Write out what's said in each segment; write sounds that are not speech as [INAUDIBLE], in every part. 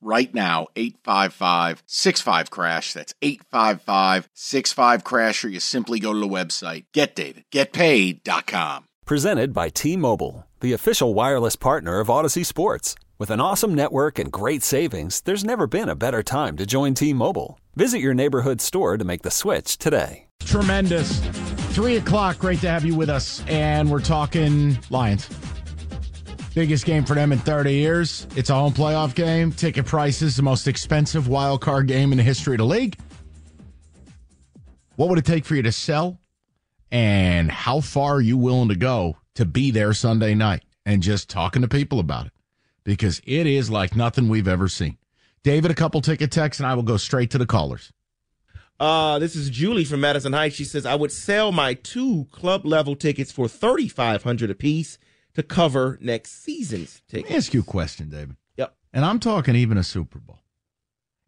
right now 855 65 crash. That's 855 65 crash or you simply go to the website. Getdavidgetpaid.com presented by T-Mobile the official wireless partner of Audacy Sports. With an awesome network and great savings there's never been a better time to join T-Mobile. Visit your neighborhood store to make the switch today. Tremendous. Three o'clock. Great to have you with us. And we're talking lions Biggest game for them in 30 years. It's a home playoff game. Ticket prices, the most expensive wild card game in the history of the league. What would it take for you to sell? And how far are you willing to go to be there Sunday night and just talking to people about it? Because it is like nothing we've ever seen. David, a couple ticket texts, and I will go straight to the callers. Uh, this is Julie from Madison Heights. She says, I would sell my two club level tickets for 3500 apiece to cover next season's tickets. Let me ask you a question, David. Yep. And I'm talking even a Super Bowl.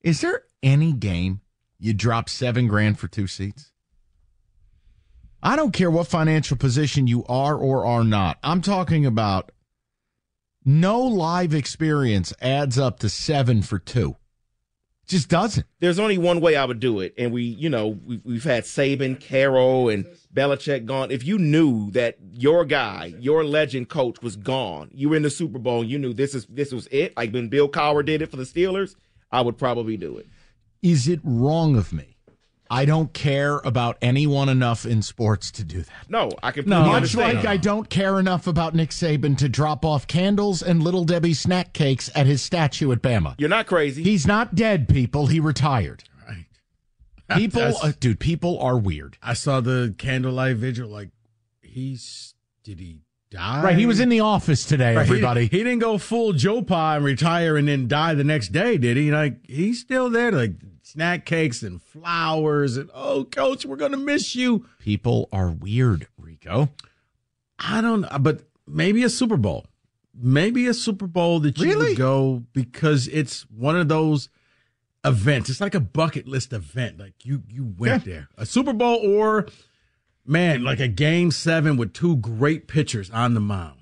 Is there any game you drop seven grand for two seats? I don't care what financial position you are or are not. I'm talking about no live experience adds up to seven for two just doesn't. There's only one way I would do it, and we, you know, we've, we've had Saban, Carroll, and Belichick gone. If you knew that your guy, your legend coach, was gone, you were in the Super Bowl, and you knew this is this was it. Like when Bill Cowher did it for the Steelers, I would probably do it. Is it wrong of me I don't care about anyone enough in sports to do that. No, I can. No, much like I don't care enough about Nick Saban to drop off candles and Little Debbie snack cakes at his statue at Bama. You're not crazy. He's not dead, people. He retired. Right. [LAUGHS] People, uh, dude, people are weird. I saw the candlelight vigil. Like, he's did he die? Right. He was in the office today. Right, everybody. He, he, didn't go full Joe Pa and retire and then die the next day, did he? Like, he's still there. Like snack cakes and flowers and oh coach we're gonna miss you. People are weird rico. I don't know but maybe a super bowl. Maybe a super bowl that you really? would go because it's one of those events. It's like a bucket list event. Like you you went yeah. there. A super bowl or man like a game seven with two great pitchers on the mound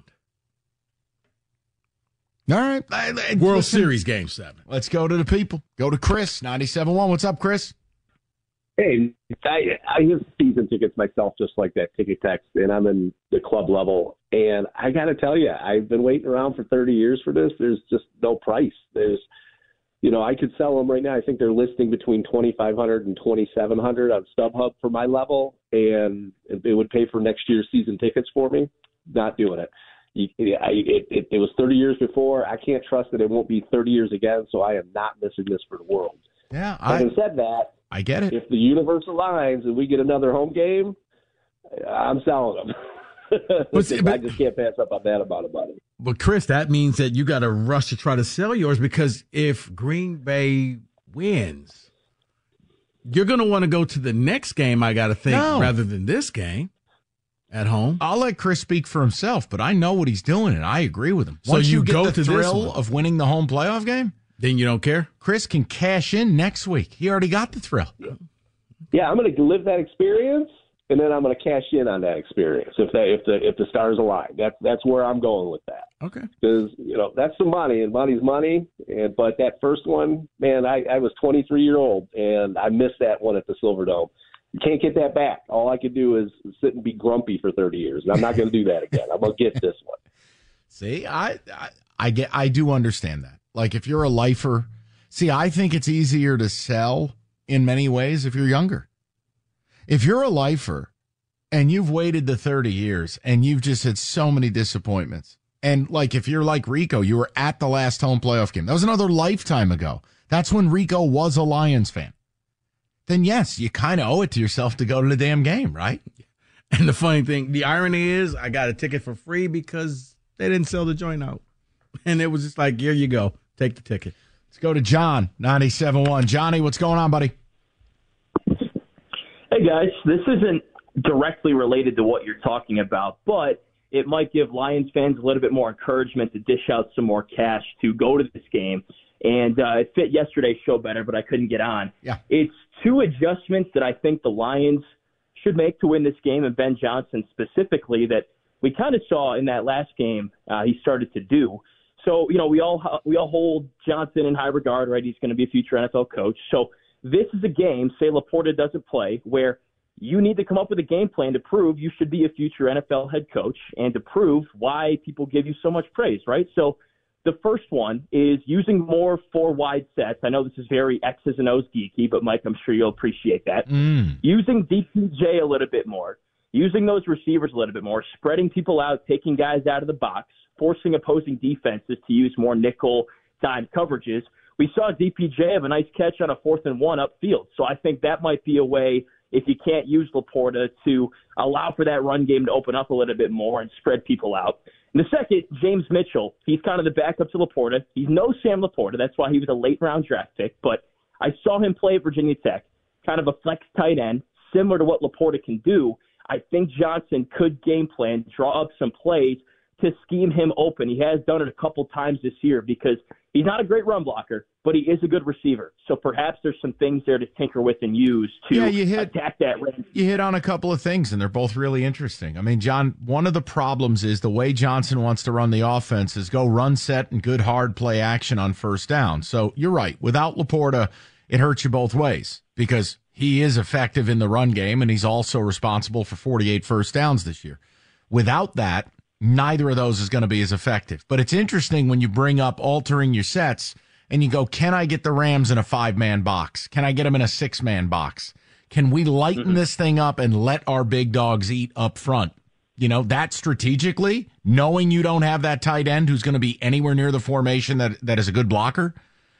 all right. World Listen, Series game seven. Let's go to the people. Go to Chris, 97.1. What's up, Chris? Hey, I, I have season tickets myself, just like that ticket text, and I'm in the club level. And I got to tell you, I've been waiting around for 30 years for this. There's just no price. There's, you know, I could sell them right now. I think they're listing between 2,500 and 2,700 on StubHub for my level, and it would pay for next year's season tickets for me. Not doing it. You, I, it, it, it was 30 years before. I can't trust that it won't be 30 years again. So I am not missing this for the world. Yeah. I, Having said that, I get it. If the universe aligns and we get another home game, I'm selling them. [LAUGHS] but, but, I just can't pass up on that amount of money. But Chris, that means that you got to rush to try to sell yours because if Green Bay wins, you're going to want to go to the next game. I got to think no. rather than this game at home. I'll let Chris speak for himself, but I know what he's doing, and I agree with him. So Once you, you go to the thrill of winning the home playoff game, then you don't care. Chris can cash in next week. He already got the thrill. Yeah, I'm going to live that experience, and then I'm going to cash in on that experience if that if the if the stars align. That's that's where I'm going with that. Okay. Because you know that's some money, and money's money. And but that first one, man, I, I was 23 year old, and I missed that one at the Silverdome you can't get that back. All I could do is sit and be grumpy for 30 years. And I'm not going to do that again. I'm going to get this one. [LAUGHS] See, I, I, I get, I do understand that. Like if you're a lifer, see, I think it's easier to sell in many ways if you're younger. If you're a lifer and you've waited the 30 years and you've just had so many disappointments, and like if you're like Rico, you were at the last home playoff game. That was another lifetime ago. That's when Rico was a Lions fan then yes, you kind of owe it to yourself to go to the damn game, right? [LAUGHS] And the funny thing, the irony is, I got a ticket for free because they didn't sell the joint out. [LAUGHS] And it was just like, here you go, take the ticket. Let's go to John, 97.1. Johnny, what's going on, buddy? Hey, guys. This isn't directly related to what you're talking about, but it might give Lions fans a little bit more encouragement to dish out some more cash to go to this game. And uh, it fit yesterday's show better, but I couldn't get on. Yeah. It's two adjustments that I think the Lions should make to win this game, and Ben Johnson specifically that we kind of saw in that last game uh, he started to do. So you know we all we all hold Johnson in high regard, right? He's going to be a future NFL coach. So this is a game. Say Laporta doesn't play, where you need to come up with a game plan to prove you should be a future NFL head coach and to prove why people give you so much praise, right? So the first one is using more four wide sets. I know this is very X's and O's geeky, but Mike, I'm sure you'll appreciate that. Mm. Using DPJ a little bit more, using those receivers a little bit more, spreading people out, taking guys out of the box, forcing opposing defenses to use more nickel dime coverages. We saw DPJ have a nice catch on a fourth and one upfield. So I think that might be a way if you can't use Laporta to allow for that run game to open up a little bit more and spread people out. And the second, James Mitchell, he's kind of the backup to Laporta. He's no Sam Laporta. That's why he was a late round draft pick. But I saw him play at Virginia Tech, kind of a flex tight end, similar to what Laporta can do. I think Johnson could game plan, draw up some plays to scheme him open. He has done it a couple times this year because he's not a great run blocker, but he is a good receiver. So perhaps there's some things there to tinker with and use to Yeah, you hit- attack that. You hit on a couple of things, and they're both really interesting. I mean, John, one of the problems is the way Johnson wants to run the offense is go run set and good hard play action on first down. So you're right. Without Laporta, it hurts you both ways because he is effective in the run game, and he's also responsible for 48 first downs this year. Without that, neither of those is going to be as effective. But it's interesting when you bring up altering your sets and you go, can I get the Rams in a five man box? Can I get them in a six man box? Can we lighten mm-hmm. this thing up and let our big dogs eat up front? You know, that strategically, knowing you don't have that tight end who's going to be anywhere near the formation that, that is a good blocker.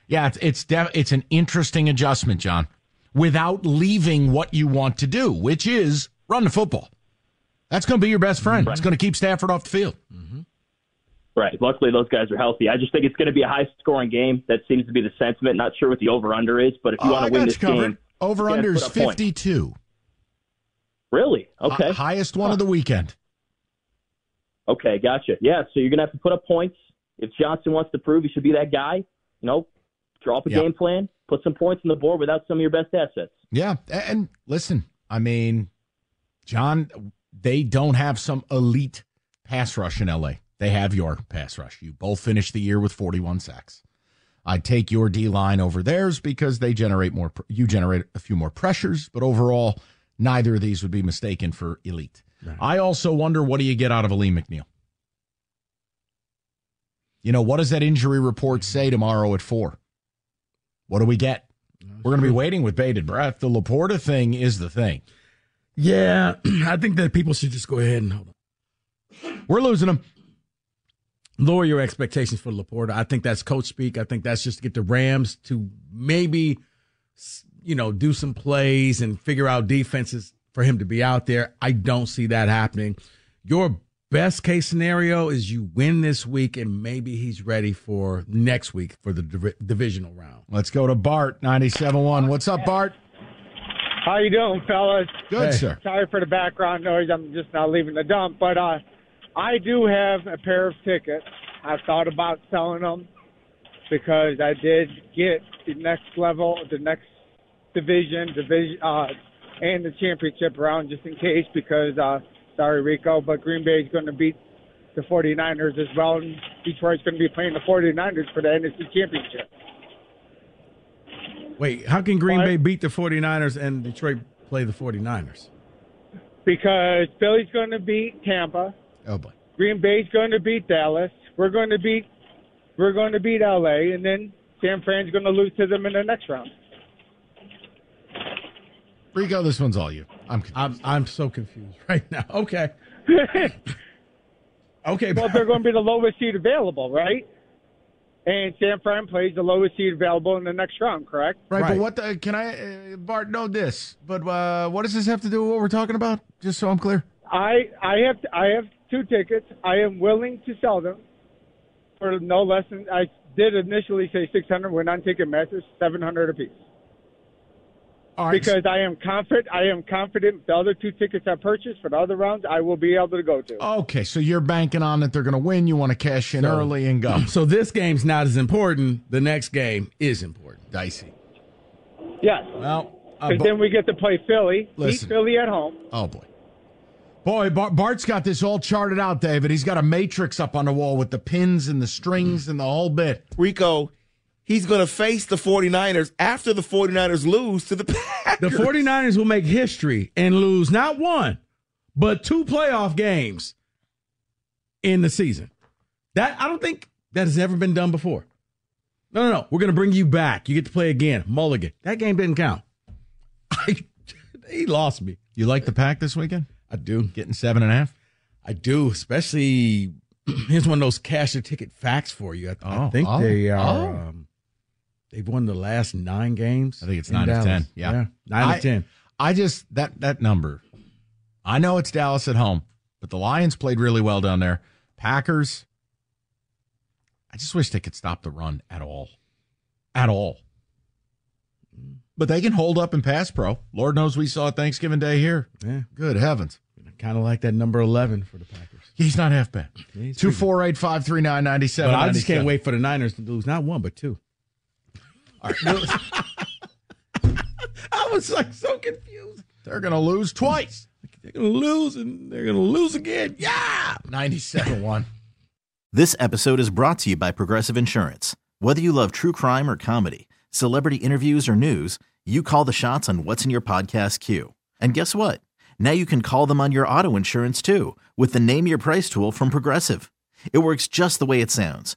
Yeah, it's it's def- it's an interesting adjustment, John, without leaving what you want to do, which is run the football. That's going to be your best friend. It's going to keep Stafford off the field. Mm-hmm. Right. Luckily, those guys are healthy. I just think it's going to be a high scoring game. That seems to be the sentiment. Not sure what the over under is, but if you Oh, want to win this covered. game, over under is put up points. 52. Really? Okay. Hi- highest one of the weekend. Okay, gotcha. Yeah, so you're gonna have to put up points. If Johnson wants to prove he should be that guy, you know, draw up a Yeah. game plan, put some points on the board without some of your best assets. Yeah. And listen, I mean, John, they don't have some elite pass rush in LA. They have your pass rush. You both finished the year with 41 sacks. I'd take your D line over theirs because they generate more, you generate a few more pressures, but overall, neither of these would be mistaken for elite. I also wonder what do you get out of Alim McNeill? You know, what does that injury report say tomorrow at four? What do we get? Uh, We're going to be waiting with bated breath. The Laporta thing is the thing. Yeah, [CLEARS THROAT] I think that people should just go ahead and hold on. We're losing them. lower your expectations for Laporta. I think that's coach speak. I think that's just to get the Rams to maybe, you know, do some plays and figure out defenses for him to be out there. I don't see that happening. Your best case scenario is you win this week and maybe he's ready for next week for the div- divisional round. Let's go to Bart, 97 1. What's up, Bart? How you doing, fellas? Good, Hey. sir. Sorry for the background noise. I'm just now leaving the dump, but uh, I do have a pair of tickets. I've thought about selling them because I did get the next level, the next division, division, uh, and the championship round just in case. Because uh, sorry, Rico, but Green Bay is going to beat the 49ers as well, and Detroit's going to be playing the 49ers for the NFC championship. Wait, how can Green What? Bay beat the 49ers and Detroit play the 49ers? Because Philly's going to beat Tampa. Oh, boy. Green Bay's going to beat Dallas. We're going to beat we're going to beat LA, and then San Fran's going to lose to them in the next round. Rico, this one's all you. I'm I'm I'm so confused [LAUGHS] right now. Okay. [LAUGHS] Okay. well, they're going to be the lowest seed available, right? And San Fran plays the lowest seed available in the next round, correct? Right, Right. but what the, can I, uh, Bart, know this, but uh, what does this have to do with what we're talking about? Just so I'm clear. I I have I have two tickets. I am willing to sell them for no less than I did initially say 600. We're non ticket matches, 700 apiece. Right. because I am confident. I am confident the other two tickets I purchased for the other rounds, I will be able to go to. Okay, so you're banking on that they're going to win. You want to cash in So- early and go. So this game's not as important. The next game is important. Dicey. Yes, Well, uh, because Bo- then we get to play Philly, Listen. beat Philly at home. oh boy, boy, Bar- Bart's got this all charted out, David. He's got a matrix up on the wall with the pins and the strings and the whole bit. Rico, he's going to face the 49ers after the 49ers lose to the [LAUGHS] Packers. The 49ers will make history and lose not one, but two playoff games in the season. That I don't think that has ever been done before. No, no, no. We're going to bring you back. You get to play again. Mulligan. That game didn't count. [LAUGHS] I, he lost me. You like the pack this weekend? I do. Getting seven and a half. I do, especially [CLEARS THROAT] here's one of those cash your ticket facts for you. I, I Oh, think oh, they are. oh. Um, they've won the last nine games. I think it's in nine of 10. Yeah. nine I- of ten. I just that that number. I know it's Dallas at home, but the Lions played really well down there. Packers. I just wish they could stop the run at all, at all. But they can hold up and pass pro. Lord knows we saw Thanksgiving Day here. Yeah, Good heavens, kind of like that number eleven for the Packers. he's not half bad. Yeah, Two four eight five three nine ninety seven. But I just can't wait for the Niners to lose not one but two. [LAUGHS] I was like so confused. They're gonna lose twice. They're gonna lose and they're gonna lose again. Yeah. Ninety seven one. This episode is brought to you by Progressive Insurance. Whether you love true crime or comedy, celebrity interviews or news, you call the shots on what's in your podcast queue. And guess what? Now you can call them on your auto insurance too with the Name Your Price tool from Progressive. It works just the way it sounds.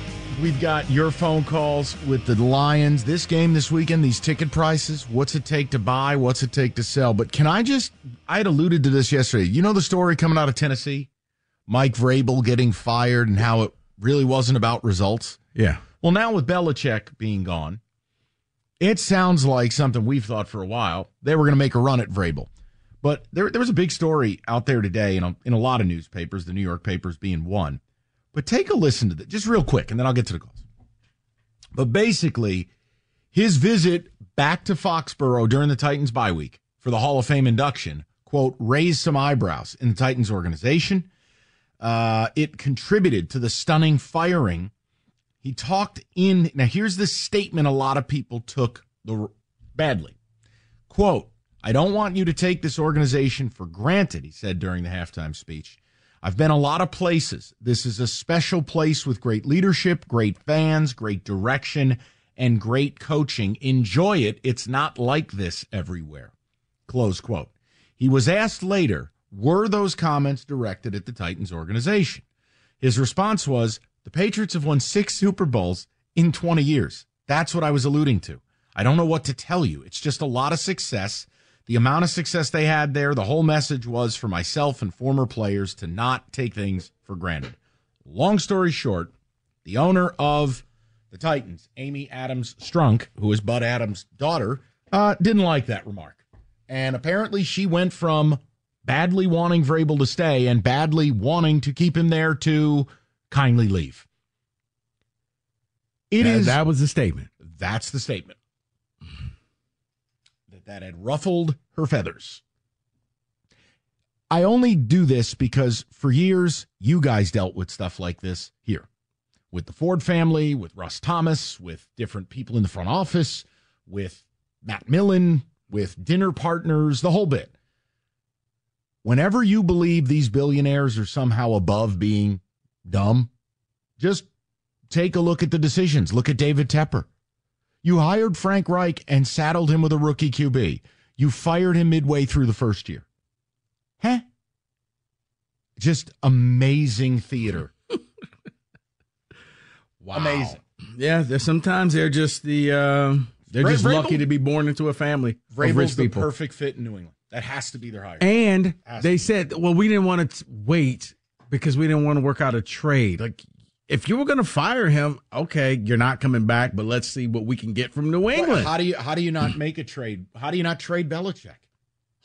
We've got your phone calls with the Lions. This game this weekend, these ticket prices, what's it take to buy? What's it take to sell? But can I just, I had alluded to this yesterday. You know the story coming out of Tennessee? Mike Vrabel getting fired and how it really wasn't about results? Yeah. Well, now with Belichick being gone, it sounds like something we've thought for a while. They were going to make a run at Vrabel. But there, there was a big story out there today in a, in a lot of newspapers, the New York papers being one. But take a listen to this, just real quick, and then I'll get to the calls. But basically, his visit back to Foxborough during the Titans bye week for the Hall of Fame induction, quote, raised some eyebrows in the Titans organization. Uh, it contributed to the stunning firing. He talked in, now here's the statement a lot of people took the badly. Quote, I don't want you to take this organization for granted, he said during the halftime speech. I've been a lot of places. This is a special place with great leadership, great fans, great direction, and great coaching. Enjoy it. It's not like this everywhere. Close quote. He was asked later, were those comments directed at the Titans organization? His response was, The Patriots have won six Super Bowls in 20 years. That's what I was alluding to. I don't know what to tell you. It's just a lot of success. The amount of success they had there, the whole message was for myself and former players to not take things for granted. Long story short, the owner of the Titans, Amy Adams Strunk, who is Bud Adams' daughter, uh, didn't like that remark. And apparently she went from badly wanting Vrabel to stay and badly wanting to keep him there to kindly leave. It that, is that was the statement. That's the statement. That had ruffled her feathers. I only do this because for years you guys dealt with stuff like this here with the Ford family, with Russ Thomas, with different people in the front office, with Matt Millen, with dinner partners, the whole bit. Whenever you believe these billionaires are somehow above being dumb, just take a look at the decisions. Look at David Tepper. You hired Frank Reich and saddled him with a rookie QB. You fired him midway through the first year. Huh? Just amazing theater. [LAUGHS] Wow. Amazing. Yeah, there's sometimes they're just the uh, they're Vra- just Vrabel- lucky to be born into a family of rich the people. perfect fit in New England. That has to be their hire. And they said, well, we didn't want to wait because we didn't want to work out a trade. Like, if you were going to fire him, okay, you're not coming back, but let's see what we can get from New England. How do you how do you not make a trade? How do you not trade Belichick?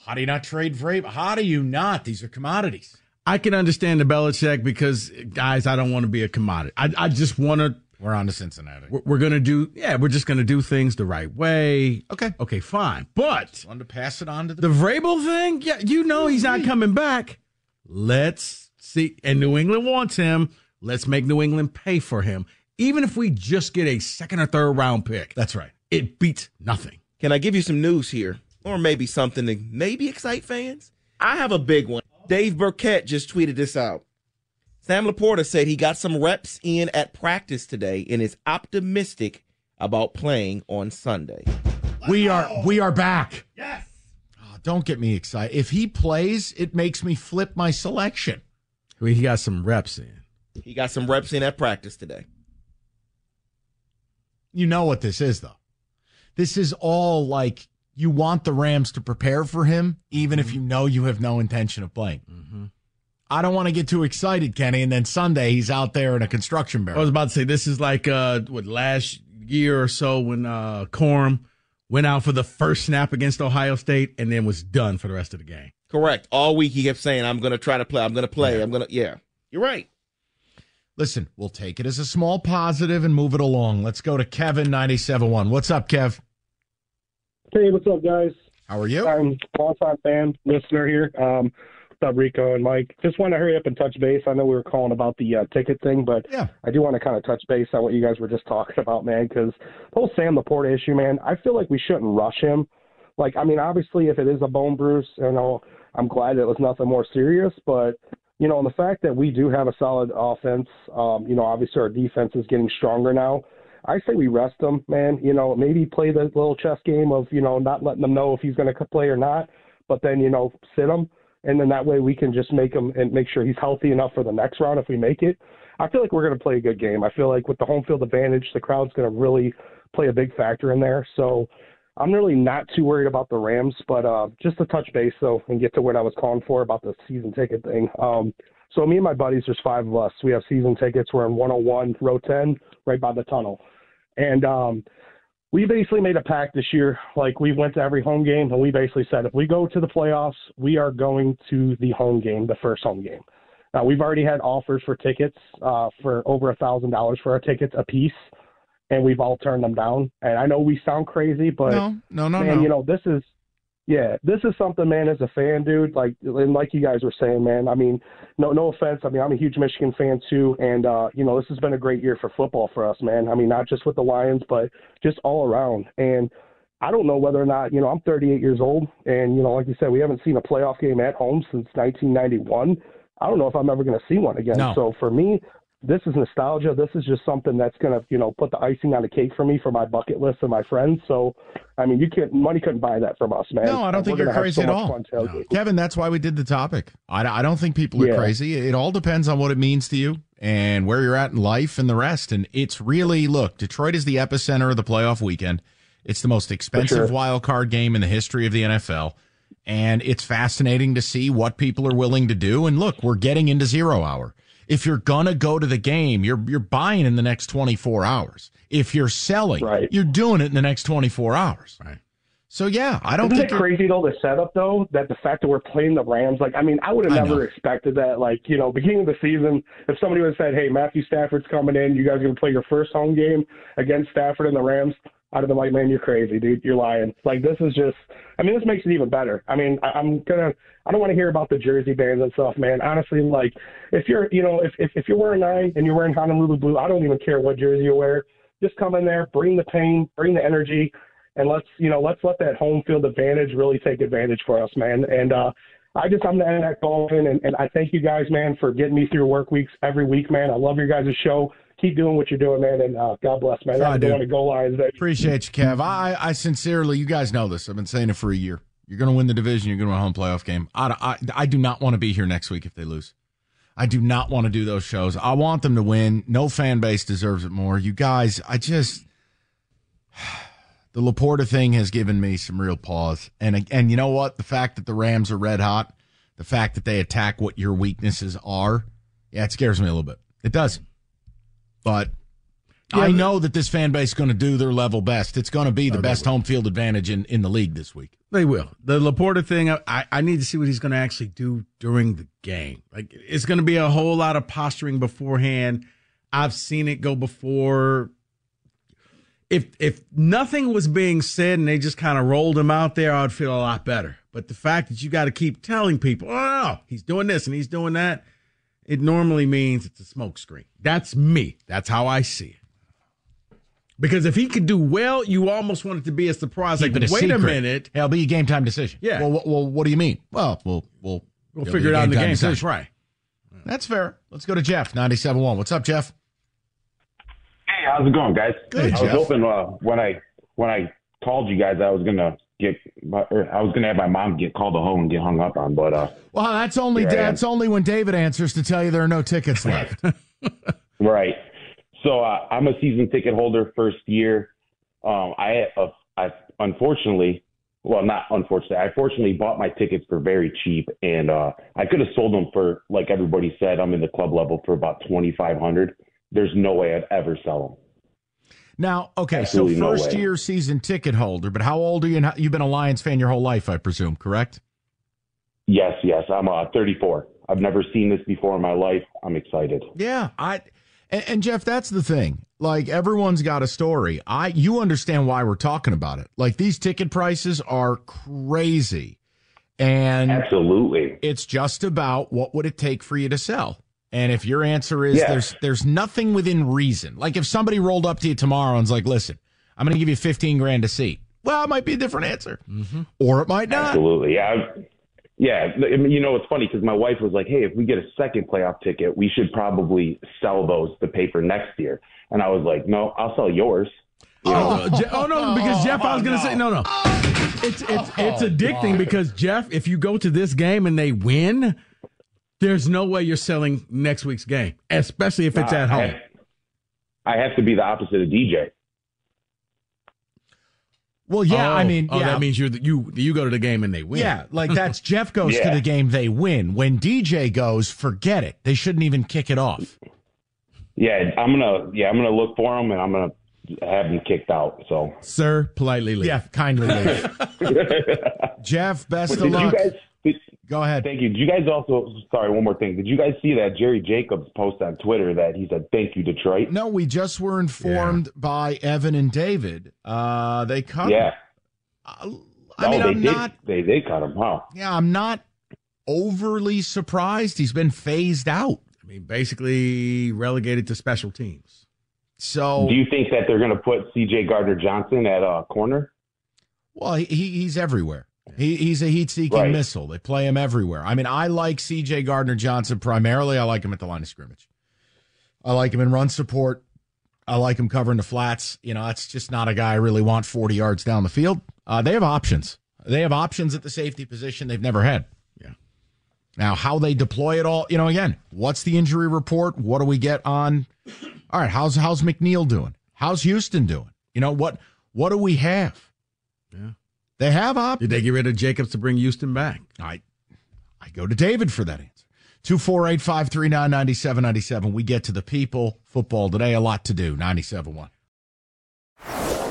How do you not trade Vrabel? How do you not? These are commodities. I can understand the Belichick because, guys, I don't want to be a commodity. I, I just want to. We're on to Cincinnati. We're, we're going to do, yeah, we're just going to do things the right way. Okay. Okay, fine. But Wanted to pass it on to the, the Vrabel thing, yeah, you know he's not coming back. Let's see. And New England wants him. Let's make New England pay for him. Even if we just get a second or third round pick, That's right. it beats nothing. Can I give you some news here? Or maybe something to maybe excite fans? I have a big one. Dave Birkett just tweeted this out. Sam Laporta said he got some reps in at practice today and is optimistic about playing on Sunday. We are we are back. Yes. Ah, don't get me excited. If he plays, it makes me flip my selection. Well, he got some reps in. He got some reps in at practice today. You know what this is though. This is all like you want the Rams to prepare for him, even if you know you have no intention of playing. I don't want to get too excited, Kenny, and then Sunday he's out there in a construction I was about to say this is like uh what last year or so when uh Corum went out for the first snap against Ohio State and then was done for the rest of the game. Correct. All week he kept saying, I'm going to try to play. I'm going to play. I'm going to, yeah. You're right. Listen, we'll take it as a small positive and move it along. Let's go to Kevin 971. What's up, Kev? Hey, what's up, guys? How are you? I'm a longtime fan, listener here. Um, what's up, Rico and Mike? Just want to hurry up and touch base. I know we were calling about the uh, ticket thing, but Yeah. I do want to kind of touch base on what you guys were just [LAUGHS] talking about, man, because the whole Sam Laporta issue, man, I feel like we shouldn't rush him. Like, I mean, obviously, if it is a bone bruise, you know, I'm glad it was nothing more serious, but you know, and the fact that we do have a solid offense, um, you know, obviously our defense is getting stronger now. I say we rest him, man. You know, maybe play the little chess game of, you know, not letting them know if he's going to play or not, but then, you know, sit him. And then that way we can just make him and make sure he's healthy enough for the next round if we make it. I feel like we're going to play a good game. I feel like with the home field advantage, the crowd's going to really play a big factor in there. So I'm really not too worried about the Rams, but uh, just to touch base though and get to what I was calling for about the season ticket thing. Um, so me and my buddies, there's five of us. We have season tickets. We're in 101 row 10, right by the tunnel, and um, we basically made a pact this year. Like we went to every home game, and we basically said if we go to the playoffs, we are going to the home game, the first home game. Now we've already had offers for tickets uh, for over a thousand dollars for our tickets a piece, and we've all turned them down. And I know we sound crazy, but no, no, no, man, no. you know, this is yeah, this is something, man. As a fan, dude, like and like you guys were saying, man. I mean, no, no offense. I mean, I'm a huge Michigan fan too, and uh, you know, this has been a great year for football for us, man. I mean, not just with the Lions, but just all around. And I don't know whether or not, you know, I'm 38 years old, and you know, like you said, we haven't seen a playoff game at home since 1991. I don't know if I'm ever going to see one again. No. So for me, this is nostalgia. This is just something that's gonna, you know, put the icing on the cake for me for my bucket list and my friends. So, I mean, you can't money couldn't buy that from us, man. No, I don't think you're crazy so at all. fun tailgating. Kevin, that's why we did the topic. I, I don't think people are Yeah. crazy. It all depends on what it means to you and where you're at in life and the rest. And it's really, look, Detroit is the epicenter of the playoff weekend. It's the most expensive sure. wild card game in the history of the NFL. And it's fascinating to see what people are willing to do. And look, we're getting into zero hour. If you're gonna go to the game, you're you're buying in the next 24 hours. If you're selling, Right. you're doing it in the next 24 hours. Right. So yeah, I don't Isn't think it crazy though the setup though that the fact that we're playing the Rams like I mean I would have never expected that like you know beginning of the season if somebody would have said hey Matthew Stafford's coming in you guys are gonna play your first home game against Stafford and the Rams I'd have been like man you're crazy dude you're lying like this is just I mean this makes it even better I mean I, I'm gonna I don't want to hear about the jersey bands and stuff man honestly like if you're you know if if, if you're wearing nine and you're wearing Honolulu blue I don't even care what jersey you wear just come in there bring the pain bring the energy and let's you know let's let that home field advantage really take advantage for us, man. And uh, I just I'm the of that going, and, and I thank you guys, man, for getting me through work weeks every week, man. I love your guys' show. Keep doing what you're doing, man, and uh, God bless, man. Do. going to go Lions, baby. Appreciate you, Kev. I, I sincerely, you guys know this. I've been saying it for a year. You're going to win the division. You're going to win a home playoff game. I, I, I do not want to be here next week if they lose. I do not want to do those shows. I want them to win. No fan base deserves it more. You guys, I just [SIGHS] the Laporta thing has given me some real pause. And and you know what? The fact that the Rams are red hot, the fact that they attack what your weaknesses are, yeah, it scares me a little bit. It does. But I know that this fan base is going to do their level best. It's going to be the oh, best home field advantage in, in the league this week. They will. The Laporta thing, I, I need to see what he's going to actually do during the game. Like, it's going to be a whole lot of posturing beforehand. I've seen it go before. If if nothing was being said and they just kind of rolled him out there, I'd feel a lot better. But the fact that you got to keep telling people, oh, he's doing this and he's doing that, it normally means it's a smokescreen. That's me. That's how I see it. Because if he could do well, you almost want it to be a surprise. Keep like, a wait a minute. It'll be a game time decision. Yeah. Well, what- well, what do you mean? Well, we'll we'll We'll figure it out in the game-time. So decision. that's right. That's fair. Let's go to Jeff, 97.1. What's up, Jeff? Hey, how's it going, guys? Good, I was hoping uh, when I when I called you guys, I was gonna get or I was gonna have my mom get called a hoe and get hung up on, but uh, Well, that's only that's only when David answers to tell you there are no tickets [LAUGHS] left. right. So uh, I'm a season ticket holder, first year. Um, I uh, I unfortunately, well, not unfortunately, I fortunately bought my tickets for very cheap, and uh, I could have sold them for like everybody said. I'm in the club level for about twenty five hundred. There's no way I'd ever sell them. Now, okay, Absolutely so first way. year season ticket holder, but how old are you? And how, you've been a Lions fan your whole life, I presume, correct? Yes, yes. I'm uh, 34. I've never seen this before in my life. I'm excited. Yeah, I and, and Jeff, that's the thing. Like everyone's got a story. I you understand why we're talking about it. Like these ticket prices are crazy. And Absolutely. it's just about what would it take for you to sell. And if your answer is Yeah. there's there's nothing within reason. Like if somebody rolled up to you tomorrow and's like, "Listen, I'm going to give you 15 grand a seat." Well, it might be a different answer. Mm-hmm. Or it might not. Absolutely. Yeah. I- Yeah. I mean, You know, it's funny because my wife was like, hey, if we get a second playoff ticket, we should probably sell those to pay for next year. And I was like, no, I'll sell yours. You? Oh, Je- oh, no, because Jeff, I was going to say no, no. Oh, it's it's oh, it's addicting because Jeff, if you go to this game and they win, there's no way you're selling next week's game, especially if it's Nah, at home. I have to be the opposite of DJ. Well, yeah, I Oh, mean, oh, yeah. that means you you you go to the game and they win. Yeah, like [LAUGHS] that's Jeff goes to the game, they win. When DJ goes, forget it. They shouldn't even kick it off. Yeah, I'm gonna. Yeah, I'm gonna look for him and I'm gonna have him kicked out. So, sir, politely leave. Yeah, kindly leave. [LAUGHS] Jeff, best But of did luck. you guys? Go ahead. Thank you. Did you guys also? Sorry, one more thing. Did you guys see that Jerry Jacobs post on Twitter that he said, "Thank you, Detroit." No, we just were informed by Evan and David. Uh, they cut. Yeah. I no, mean, they I'm did. not. They they cut him. Wow. Yeah, I'm not overly surprised. He's been phased out. I mean, basically relegated to special teams. So, Do you think that they're going to put C.J. Gardner Johnson at uh, corner? well, he he's everywhere. He, he's a heat-seeking Right. missile. They play him everywhere. I mean, I like C.J. Gardner Johnson primarily. I like him at the line of scrimmage. I like him in run support. I like him covering the flats. You know, that's just not a guy I really want 40 yards down the field. Uh, they have options. They have options at the safety position they've never had. Yeah. Now, how they deploy it all, you know, again, what's the injury report? What do we get on? All right, how's how's McNeill doing? How's Houston doing? You know what? What do we have? They have options. Did they get rid of Jacobs to bring Houston back? I I go to David for that answer. 248 539 9797. We get to the people. Football today, a lot to do. 97.1.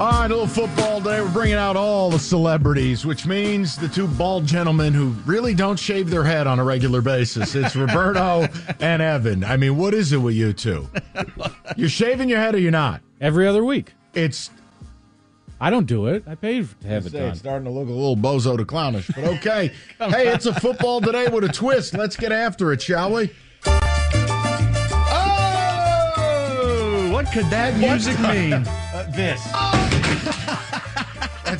All right, a little football today. We're bringing out all the celebrities, which means the two bald gentlemen who really don't shave their head on a regular basis. It's [LAUGHS] Roberto and Evan. I mean, what is it with you two? You're shaving your head or you're not? Every other week. It's. I don't do it. I paid to have it Say, done. It's starting to look a little bozo to clownish, but okay. [LAUGHS] hey, it's a football today with a twist. Let's get after it, shall we? Oh, what could that music mean? Uh, [LAUGHS] this.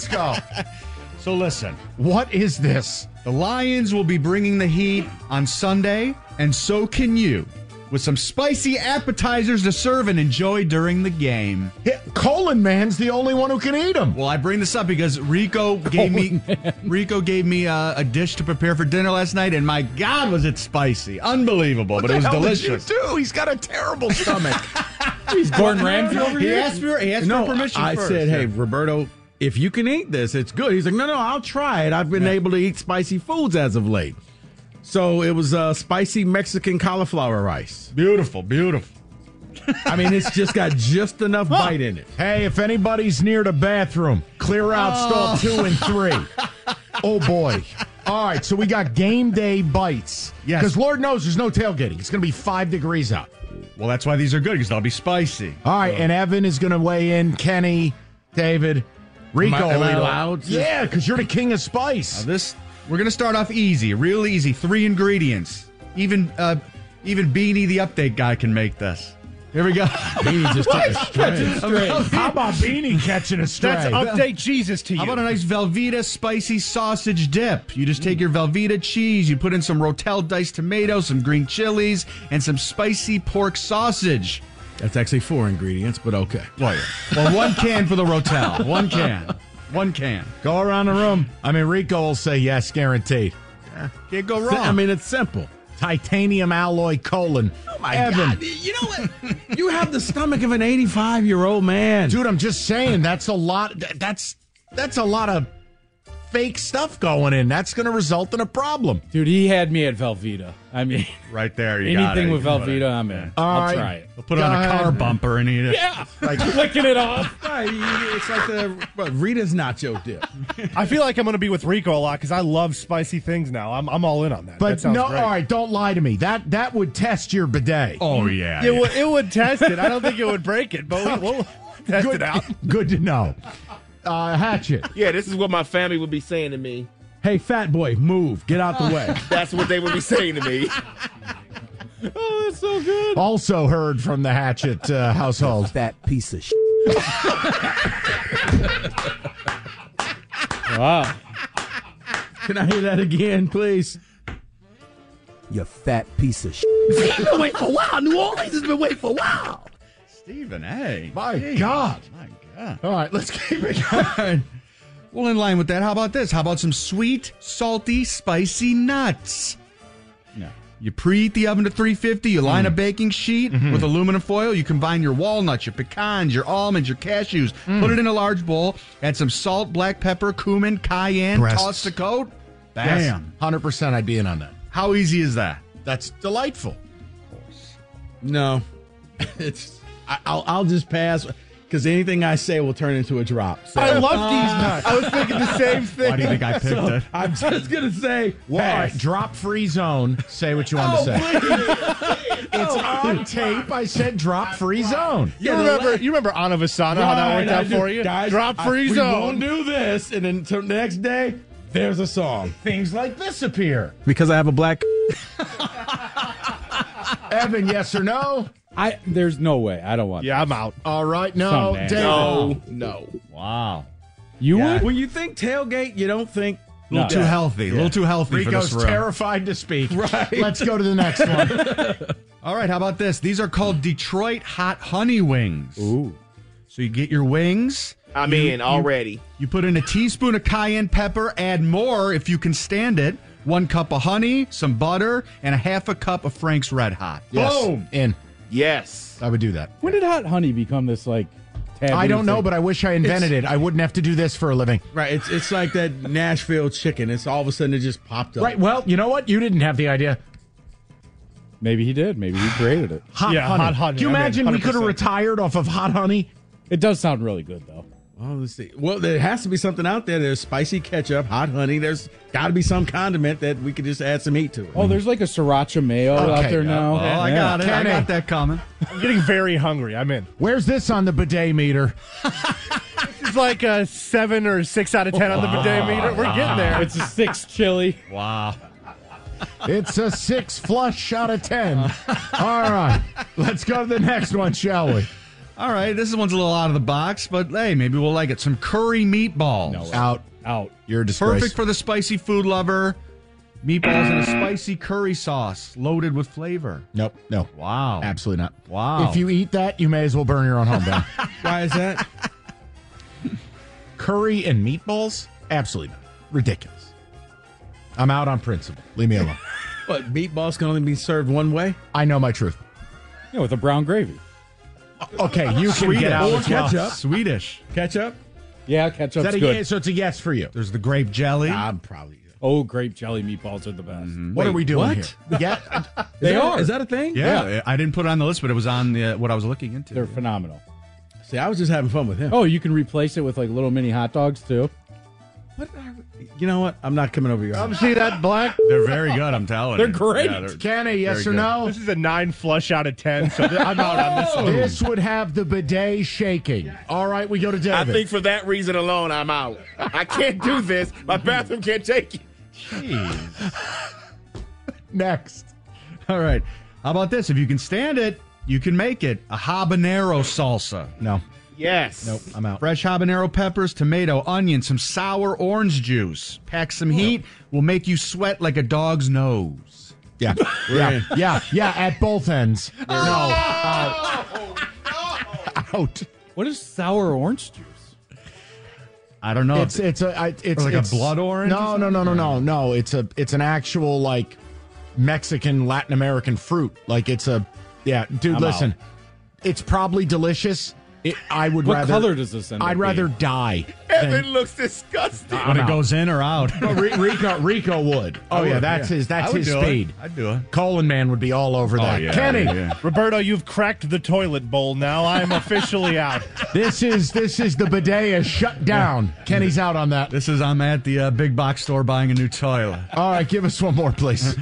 Let's go. [LAUGHS] So listen, what is this? The Lions will be bringing the heat on Sunday, and so can you, with some spicy appetizers to serve and enjoy during the game. Colon Man's the only one who can eat them. Well, I bring this up because Rico gave me [LAUGHS] Rico gave me a, a dish to prepare for dinner last night, and my God, was it spicy! Unbelievable, What but the it was hell delicious. Did you do? He's got a terrible stomach. [LAUGHS] He's Gordon Ramsay over He here. asked for he asked no, for permission. I first. said, hey, Roberto, if you can eat this, it's good. He's like, no, no, I'll try it. I've been able to eat spicy foods as of late. So it was uh, spicy Mexican cauliflower rice. Beautiful, beautiful. I mean, it's just got [LAUGHS] just enough bite in it. Hey, if anybody's near the bathroom, clear out stall two and three. [LAUGHS] Oh boy. All right, so we got game day bites. Yes. Because Lord knows there's no tailgating. It's going to be five degrees out. Well, that's why these are good because they'll be spicy. All right, and Evan is going to weigh in. Kenny, David, Rico. Am I- am I allowed to- Yeah, because you're the king of spice. Now this we're gonna start off easy, real easy. Three ingredients. Even uh, even Beanie, the update guy, can make this. Here we go. Beanie just took a [LAUGHS] stray. How about Beanie catching a stray? That's Update Jesus to you. How about a nice Velveeta spicy sausage dip? You just take your Velveeta cheese, you put in some Rotel diced tomatoes, some green chilies, and some spicy pork sausage. That's actually four ingredients, but okay. Well, yeah. well one can for the Rotel. One can. One can. Go around the room. I mean, Rico will say yes, guaranteed. Can't go wrong. I mean, it's simple. Titanium alloy colon. Oh my Evan. God! You know what? you have the stomach of an 85 year old man, dude. I'm just saying that's a lot. That's that's a lot of fake stuff going in. That's going to result in a problem. Dude, he had me at Velveeta. I mean, [LAUGHS] right there, you got anything it. with Velveeta, I'm in. All I'll right. try it. We'll put it on a Go car ahead. bumper and eat it. Yeah, [LAUGHS] licking it off. [LAUGHS] Right, you- It's like the what, Rita's nacho dip. I feel like I'm going to be with Rico a lot because I love spicy things now. I'm, I'm all in on that. But that no, great. all right, don't lie to me. That that would test your bidet. Oh yeah. It, would, it would test it. I don't think it would break it, but we, we'll test good, it out. Good to know. Uh, Hatchet. [LAUGHS] Yeah, this is what my family would be saying to me. Hey, fat boy, move. Get out the way. [LAUGHS] That's what they would be saying to me. [LAUGHS] Oh, that's so good. Also heard from the Hatchet uh, household. That piece of shit. Wow. Can I hear that again, please? You fat piece of shit. You've been waiting for a while. New Orleans has been waiting for a while. Stephen, hey. My Hey. God. My God. All right, let's [LAUGHS] keep it going. Well, in line with that, how about this? How about some sweet, salty, spicy nuts? Yeah. You preheat the oven to 350. You Mm. line a baking sheet Mm-hmm. with aluminum foil. You combine your walnuts, your pecans, your almonds, your cashews. Mm. Put it in a large bowl. Add some salt, black pepper, cumin, cayenne. Breasts. Toss the coat. Bam. 100% I'd be in on that. How easy is that? That's delightful. No, [LAUGHS] it's. I, I'll, I'll just pass. Because anything I say will turn into a drop. So- I love these ah. nuts. I was thinking the same thing. [LAUGHS] Why do you think I picked So, it? I'm just gonna say, Well, all right, drop free zone. Say what you want Oh, to say. please. [LAUGHS] It's on oh, tape. I said drop free zone. You remember? You remember Anna Vasana? How that worked out do. for you? Guys, Drop I- free we zone. won't do this, and then the next day, there's a song. Things like this appear. Because I have a black. Evan, yes or no? I there's no way. I don't want. To. Yeah, I'm out. All right, no. Some. David. No, no. Wow. You Yeah. would. When you think tailgate, you don't think A little No. too Yeah. healthy. A little too healthy Rico's for this room. terrified to speak. Right. Let's go to the next one. [LAUGHS] All right, how about this? These are called Detroit hot honey wings. Ooh. So you get your wings. I'm you- in you- already. You put in a teaspoon of cayenne pepper, add more if you can stand it. One cup of honey, some butter, and a half a cup of Frank's Red Hot. Yes. Boom. In. Yes. I would do that. When did hot honey become this like? Taboo I don't know, thing? but I wish I invented it. I wouldn't have to do this for a living. right. It's it's like that [LAUGHS] Nashville chicken. It's all of a sudden it just popped up. Right. Well, you know what? You didn't have the idea. maybe he did. Maybe he created it. Hot Yeah, honey. hot honey. Do you I'm imagine we could have 100%. retired off of hot honey? It does sound really good though. Well, let's see. Well, there has to be something out there. There's spicy ketchup, hot honey. There's got to be some condiment that we could just add some meat to it. Oh, there's like a sriracha mayo out there yeah. now. Oh, I Yeah. got it. I got that coming. I'm getting very hungry. I'm in. Where's this on the bidet meter? [LAUGHS] It's like a seven or six out of ten on the bidet meter. We're getting there. It's a six chili. Wow. It's a six flush out of ten. [LAUGHS] All right. Let's go to the next one, shall we? All right, this one's a little out of the box, but hey, maybe we'll like it. Some curry meatballs. No. Out. Out. You're a disgrace. Perfect for the spicy food lover. Meatballs in a spicy curry sauce, loaded with flavor. Nope. No. Wow. Absolutely not. Wow. If you eat that, you may as well burn your own home down. [LAUGHS] Why is that? Curry and meatballs? Absolutely not. Ridiculous. I'm out on principle. Leave me alone. [LAUGHS] But meatballs can only be served one way. I know my truth. Yeah, with a brown gravy. Okay, you can Swedish. get out Or as well. ketchup. Swedish. Ketchup. Yeah, ketchup. Is that a good. yes? So it's a yes for you. There's the grape jelly. I'm probably. Oh, grape jelly meatballs are the best. Mm-hmm. What are we doing what? here? Yeah. [LAUGHS] They Is that- are. Is that a thing? yeah, I didn't put it on the list, but it was on the, what I was looking into. They're phenomenal. See, I was just having fun with him. Oh, you can replace it with like little mini hot dogs too. What? did I- You know what? I'm not coming over your house. see that black? They're very good, I'm telling you. They're you. great. Yeah, they're- Kenny, yes Very or good. no? This is a nine flush out of ten, so th- I'm out on this oh. one. This would have the bidet shaking. All right, we go to dinner. I David. think for that reason alone, I'm out. I can't do this. My bathroom can't take it. Jeez. [LAUGHS] Next. All right. How about this? If you can stand it, you can make it a habanero salsa. No. Yes. Nope. I'm out. Fresh habanero peppers, tomato, onion, some sour orange juice. Pack some heat. Will make you sweat like a dog's nose. Yeah. [LAUGHS] Yeah. Yeah. Yeah. At both ends. No. Out. Oh, uh, out. What is sour orange juice? I don't know. It's it's a I- it's Or like a it's- blood orange or No, no, no, no, no, no. It's a it's an actual like Mexican Latin American fruit. Like it's a yeah, dude. I'm listen, it's probably delicious. It, I would What rather. color does this end I'd up rather being? die. Evan Than, looks disgusting. when it out. goes in or out. [LAUGHS] Oh, Ri- Rico Rico would. Oh yeah, that's yeah. his. That's his do it. speed. I'd do it. Colin man would be all over that. yeah, Kenny, yeah. Roberto, you've cracked the toilet bowl now. I'm officially out. [LAUGHS] this is this is the bidet is shut down. Kenny's out on that. This is I'm at the uh, big box store buying a new toilet. [LAUGHS] All right, give us one more, please.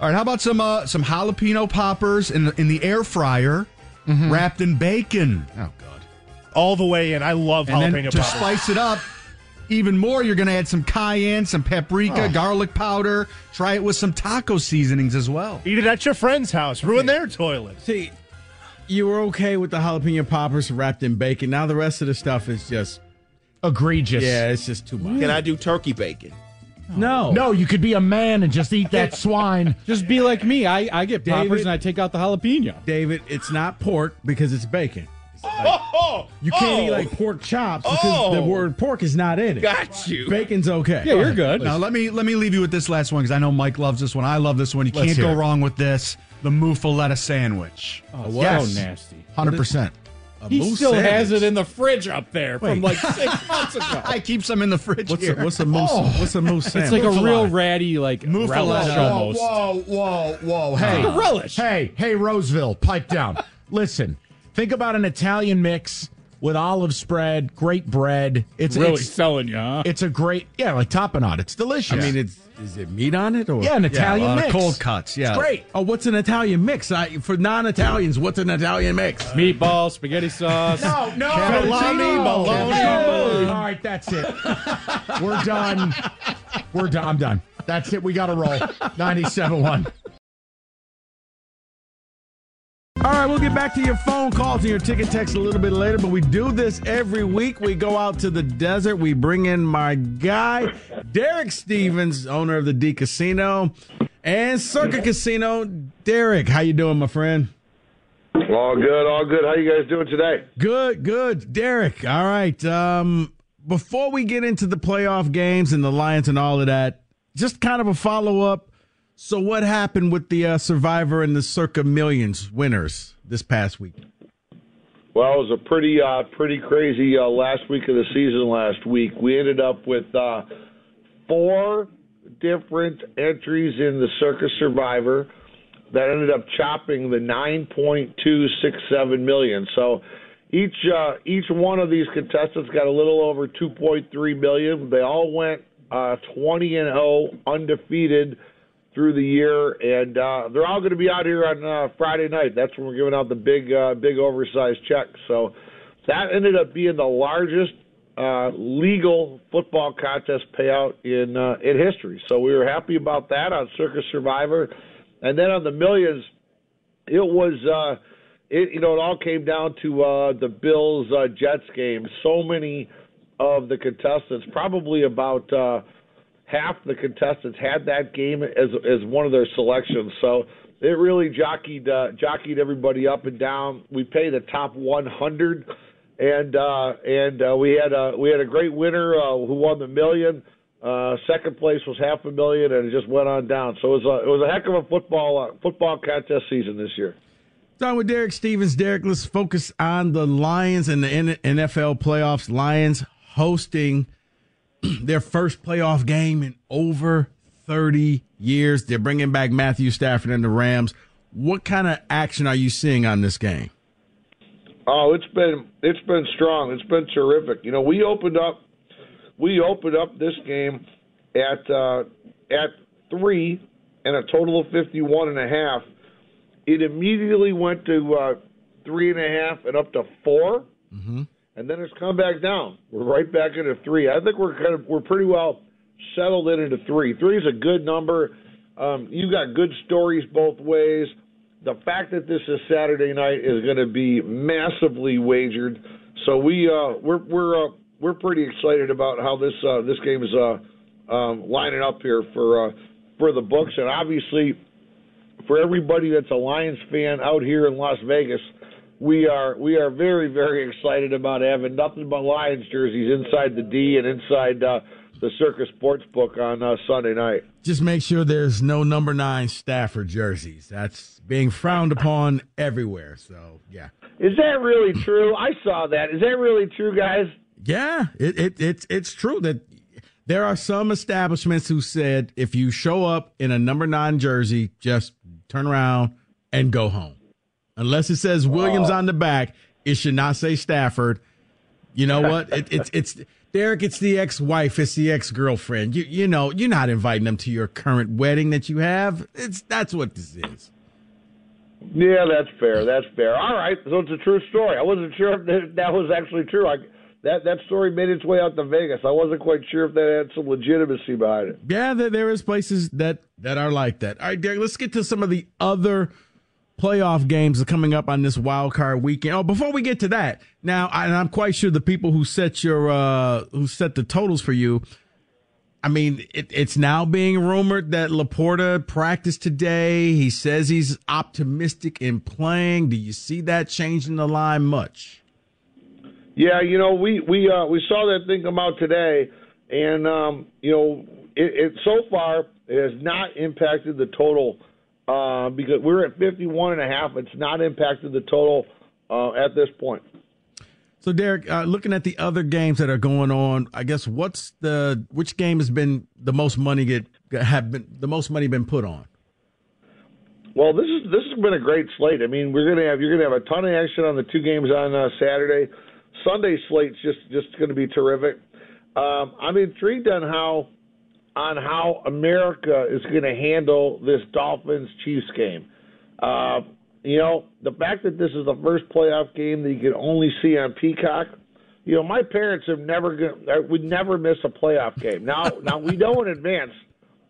All right, how about some uh, some jalapeno poppers in the, in the air fryer, wrapped in bacon. Oh God. All the way in. I love And then jalapeno to poppers. spice it up even more, you're going to add some cayenne, some paprika, oh. garlic powder. Try it with some taco seasonings as well. Eat it at your friend's house. Ruin their toilet. See, you were okay with the jalapeno poppers wrapped in bacon. Now the rest of the stuff is just Egregious. yeah, it's just too much. Can I do turkey bacon? No, No, you could be a man and just eat that [LAUGHS] swine. Just be like me. I, I get poppers David- and I take out the jalapeno. David, it's not pork because it's bacon. Oh, You can't eat oh, like pork chops because the Oh. word pork is not in it. Got you. Bacon's okay. Yeah, you're good. Now let me let me leave you with this last one because I know Mike loves this one. I love this one. You Let's can't go it. wrong with this. The muffaletta sandwich. Oh, Yes. so nasty. Hundred percent. A He moose still has it in the fridge up there from like six [LAUGHS] months ago. I keep some in the fridge What's here. a, what's a moose? Oh. What's a moose It's like a real ratty, like Muffaletta. relish Whoa, almost. Whoa, whoa, whoa! Hey, like a relish. Hey, hey, Roseville, pipe down. Listen, think about an Italian mix with olive spread, great bread. It's Really it's, selling you, huh? It's a great, yeah, like tapenade. It's delicious. I mean, it's is it meat on it or Yeah, an Italian a lot of mix. cold cuts, yeah. It's great. Oh, what's an Italian mix? I, for non-Italians, what's an Italian mix? Meatballs, spaghetti sauce. No, no, Salami, no. bologna. Hey, All right, that's it. We're done. We're done. I'm done. That's it. We got to roll. 97.1. All right, we'll get back to your phone calls and your ticket text a little bit later, but we do this every week. We go out to the desert. We bring in my guy, Derek Stevens, owner of the D Casino and Circa Casino. Derek, how you doing, my friend? All good, all good. How you guys doing today? Good, good. Derek, all right. Um, before we get into the playoff games and the Lions and all of that, just kind of a follow up. So, what happened with the uh, Survivor and the Circa Millions winners this past week? Well, it was a pretty, uh, pretty crazy uh, last week of the season. Last week, we ended up with uh, four different entries in the Circa Survivor that ended up chopping the nine point two six seven million. So each uh, each one of these contestants got a little over two point three million. They all went uh, twenty and zero, undefeated through the year, and uh, they're all going to be out here on uh, Friday night. That's when we're giving out the big, uh, big oversized checks. So that ended up being the largest uh, legal football contest payout in uh, in history. So we were happy about that on Circa Survivor, and then on the millions, it was. Uh, it, you know, it all came down to uh, the Bills uh, Jets game. So many of the contestants, probably about uh, half the contestants, had that game as as one of their selections. So it really jockeyed uh, jockeyed everybody up and down. We pay the top 100, and uh, and uh, we had a we had a great winner uh, who won the million. Uh, second place was half a million, and it just went on down. So it was a it was a heck of a football uh, football contest season this year. Starting with Derek Stevens. Derek, let's focus on the Lions and the NFL playoffs. Lions hosting [CLEARS THROAT] their first playoff game in over 30 years. They're bringing back Matthew Stafford and the Rams. What kind of action are you seeing on this game? Oh, it's been it's been strong. It's been terrific. You know, we opened up we opened up this game at uh, at three and a total of fifty one and a half. It immediately went to uh, three and a half and up to 4 Mm-hmm. And then it's come back down. We're right back into three. I think we're kind of we're pretty well settled in into three. Three is a good number. Um, you got good stories both ways. The fact that this is Saturday night is going to be massively wagered. So we uh, we're we're uh, we're pretty excited about how this uh, this game is uh, um, lining up here for uh, for the books, and obviously for everybody that's a Lions fan out here in Las Vegas, we are we are very very excited about having nothing but Lions jerseys inside the D and inside uh, the Circa Sports Book on uh, Sunday night. Just make sure there's no number nine Stafford jerseys. That's being frowned upon everywhere. So, yeah. Is that really true? I saw that. Is that really true, guys? Yeah, it, it it's it's true that there are some establishments who said if you show up in a number nine jersey, just turn around and go home. Unless it says Williams on the back, it should not say Stafford. You know what? It, it's it's Derek. It's the ex-wife. It's the ex-girlfriend. You you know you're not inviting them to your current wedding that you have. It's that's what this is. Yeah, that's fair. That's fair. All right, so it's a true story. I wasn't sure if that, that was actually true. I, that that story made its way out to Vegas. I wasn't quite sure if that had some legitimacy behind it. Yeah, there, there is places that that are like that. All right, Derek. Let's get to some of the other playoff games are coming up on this wild card weekend. Oh, before we get to that, now I, and I'm quite sure the people who set your uh who set the totals for you. I mean, it, it's now being rumored that LaPorta practiced today. He says he's optimistic in playing. Do you see that changing the line much? Yeah, you know, we we uh, we saw that thing come out today, and um, you know, it, it so far it has not impacted the total uh, because we're at 51 and a half. It's not impacted the total uh, at this point. So, Derek, uh, looking at the other games that are going on, I guess what's the which game has been the most money get have been the most money been put on? Well, this is this has been a great slate. I mean, we're gonna have you're gonna have a ton of action on the two games on uh, Saturday. Sunday slate's just just going to be terrific. Um, I'm intrigued on how on how America is going to handle this Dolphins Chiefs game. Uh, you know, the fact that this is the first playoff game that you can only see on Peacock. You know, my parents have never gonna, would never miss a playoff game. Now, [LAUGHS] now we know in advance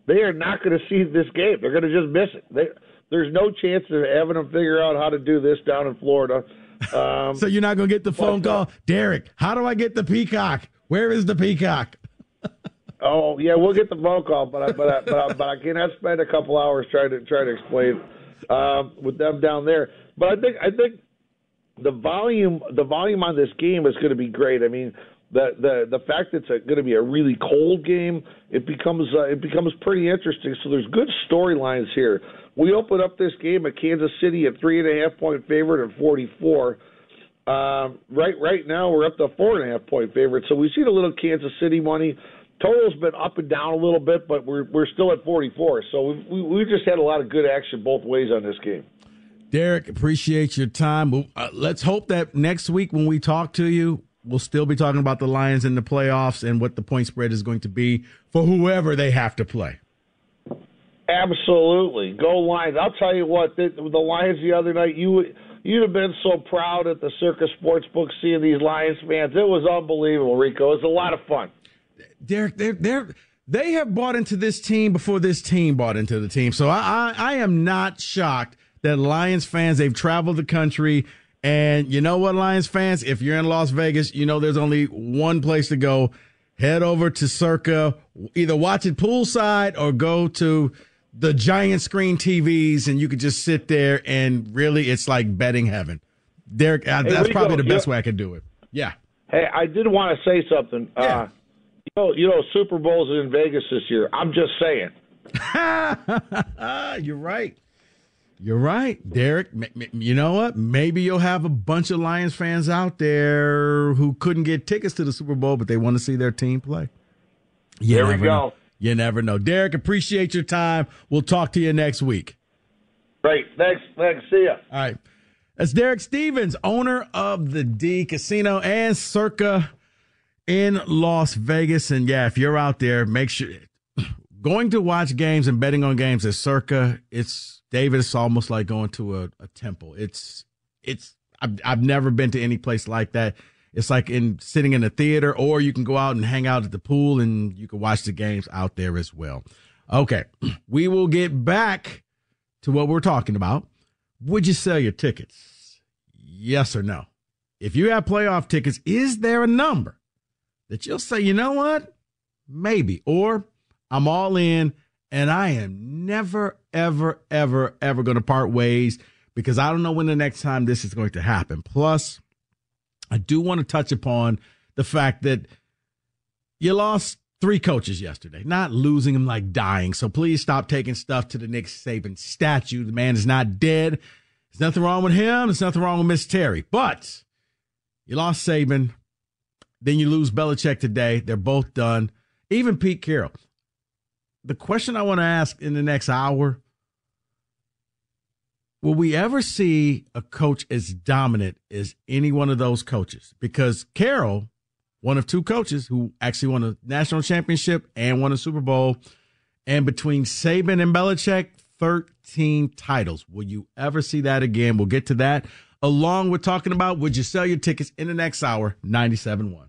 they are not going to see this game. They're going to just miss it. They, there's no chance of having them figure out how to do this down in Florida. [LAUGHS] Um, so you're not going to get the phone call, Derek. How do I get the Peacock? Where is the Peacock? Oh yeah, we'll get the phone call, but I, but I, but I, but I cannot spend a couple hours trying to try to explain um, with them down there. But I think I think the volume the volume on this game is going to be great. I mean, the the the fact that it's going to be a really cold game, it becomes uh, it becomes pretty interesting. So there's good storylines here. We open up this game at Kansas City at three and a half point favorite at 44. Um, right right now we're up to four and a half point favorite. So we've seen a little Kansas City money. Total's been up and down a little bit, but we're we're still at 44. So we've we, we've just had a lot of good action both ways on this game. Derek, appreciate your time. Uh, let's hope that next week when we talk to you, we'll still be talking about the Lions in the playoffs and what the point spread is going to be for whoever they have to play. Absolutely, go Lions! I'll tell you what, the, the Lions the other night, you you'd have been so proud at the Circa Sportsbook seeing these Lions fans. It was unbelievable, Rico. It was a lot of fun. Derek, they're they're they have bought into this team before this team bought into the team. So I I, I am not shocked that Lions fans they've traveled the country. And you know what, Lions fans, if you're in Las Vegas, you know there's only one place to go. Head over to Circa, either watch it poolside or go to the giant screen TVs, and you could just sit there and really, it's like betting heaven. Derek, hey, that's probably the best yeah. way I could do it. Yeah. Hey, I did want to say something. Yeah. Uh, you know, you know, Super Bowl's in Vegas this year. I'm just saying. [LAUGHS] You're right. You're right, Derek. You know what? Maybe you'll have a bunch of Lions fans out there who couldn't get tickets to the Super Bowl, but they want to see their team play. You there we go. Know. You never know. Derek, appreciate your time. We'll talk to you next week. Great. Thanks. Thanks. See ya. All right. That's Derek Stevens, owner of the D Casino and Circa in Las Vegas. And yeah, if you're out there, make sure [CLEARS THROAT] going to watch games and betting on games at Circa, it's David, it's almost like going to a, a temple. It's it's I've, I've never been to any place like that. It's like in sitting in a theater, or you can go out and hang out at the pool and you can watch the games out there as well. Okay, [CLEARS THROAT] we will get back to what we're talking about. Would you sell your tickets? Yes or no? If you have playoff tickets, is there a number that you'll say, you know what? Maybe. Or I'm all in and I am never, ever, ever, ever going to part ways because I don't know when the next time this is going to happen. Plus, I do want to touch upon the fact that you lost three coaches yesterday, not losing them like dying. So please stop taking stuff to the Nick Saban statue. The man is not dead. There's nothing wrong with him. There's nothing wrong with Miss Terry. But you lost Saban. Then you lose Belichick today. They're both done. Even Pete Carroll. The question I want to ask in the next hour will we ever see a coach as dominant as any one of those coaches? Because Carroll, one of two coaches who actually won a national championship and won a Super Bowl, and between Saban and Belichick, 13 titles. Will you ever see that again? We'll get to that along with talking about would you sell your tickets in the next hour, 97.1.